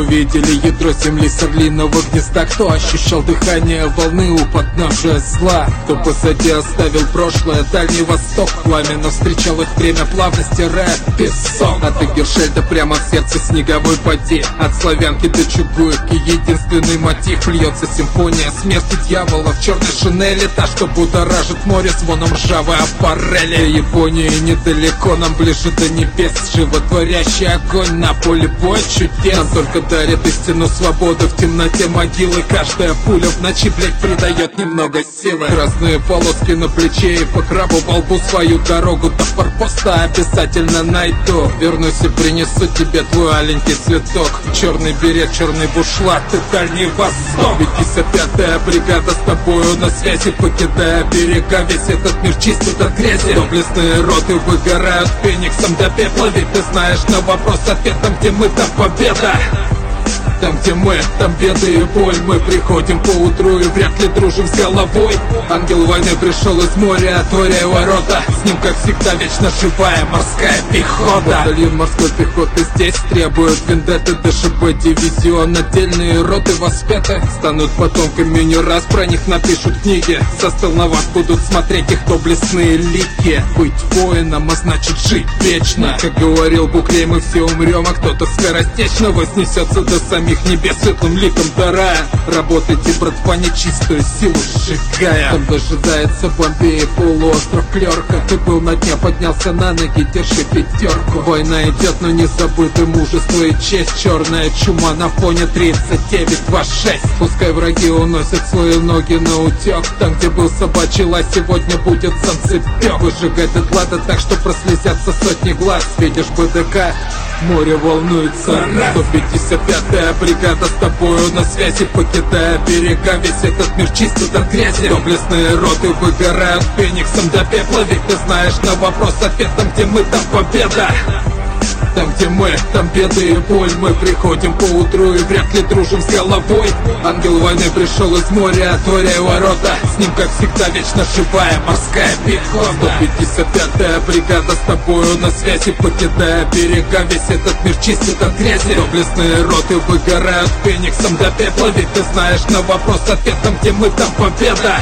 видели ядро земли с орлиного гнезда? Кто ощущал дыхание волны у подножия зла Кто позади оставил прошлое, Дальний Восток. Пламенно встречал их время плавности, рэп, песок. От Игершельда прямо в сердце снеговой поди. От славянки до чугуевки единственный мотив. Льется симфония смерти дьявола в черной шинели. Та, что будоражит море звоном ржавой аппарели. Японии недалеко, нам ближе до небес. Животворящий огонь на поле боя чудес. Нам только дарит истину свободу в темноте могилы. Каждая пуля в ночи, блядь, придает немного силы. Красные полоски на плече и по крабу во лбу свою дорогу до форпоста обязательно найду. Вернусь и принесу тебе твой аленький цветок. Черный берет, черный бушлат и Дальний Восток. Ведь 55-я бригада с тобою на связи. Покидая берега, весь этот мир чистит от грязи. Доблестные роты выгорают фениксом до пепла. Ведь ты знаешь на вопрос ответом, где мы, там победа там, где мы, там беды и боль. Мы приходим по утру и вряд ли дружим с головой. Ангел войны пришел из моря, отворяя ворота. С ним, как всегда, вечно живая морская пехота. Батальон морской пехоты здесь требует вендетты ДШБ дивизион, отдельные роты воспеты. Станут потомками не раз, про них напишут книги. Со стол на вас будут смотреть их доблестные лики. Быть воином, а значит жить вечно. Как говорил Буклей, мы все умрем, а кто-то скоростечно вознесется до самих самих небес светлым ликом дарая Работайте, братва, нечистую силу сжигая. Там дожидается Бомбей, полуостров Клерка Ты был на дне, поднялся на ноги, держи пятерку. Война идет, но не забыты мужество и честь. Черная чума на фоне 3926 Пускай враги уносят свои ноги на утек Там, где был собачий лаз, сегодня будет санцепек Выжигать доклада так, что прослезятся сотни глаз. Видишь БДК, море волнуется. 155-я бригада с тобою на связи. Покидая берега, весь этот мир чистит от грязи. Доблестные роты выгорают фениксом до пепла. Ведь ты знаешь на вопрос ответом, где мы, там победа там, где мы, там беды и боль. Мы приходим по утру и вряд ли дружим с головой. Ангел войны пришел из моря, отворяя ворота. С ним, как всегда, вечно живая морская пехота. 155-я бригада с тобою на связи. Покидая берега, весь этот мир чистит от грязи. Доблестные роты выгорают фениксом до пепла. Ведь ты знаешь на вопрос ответом, где мы, там победа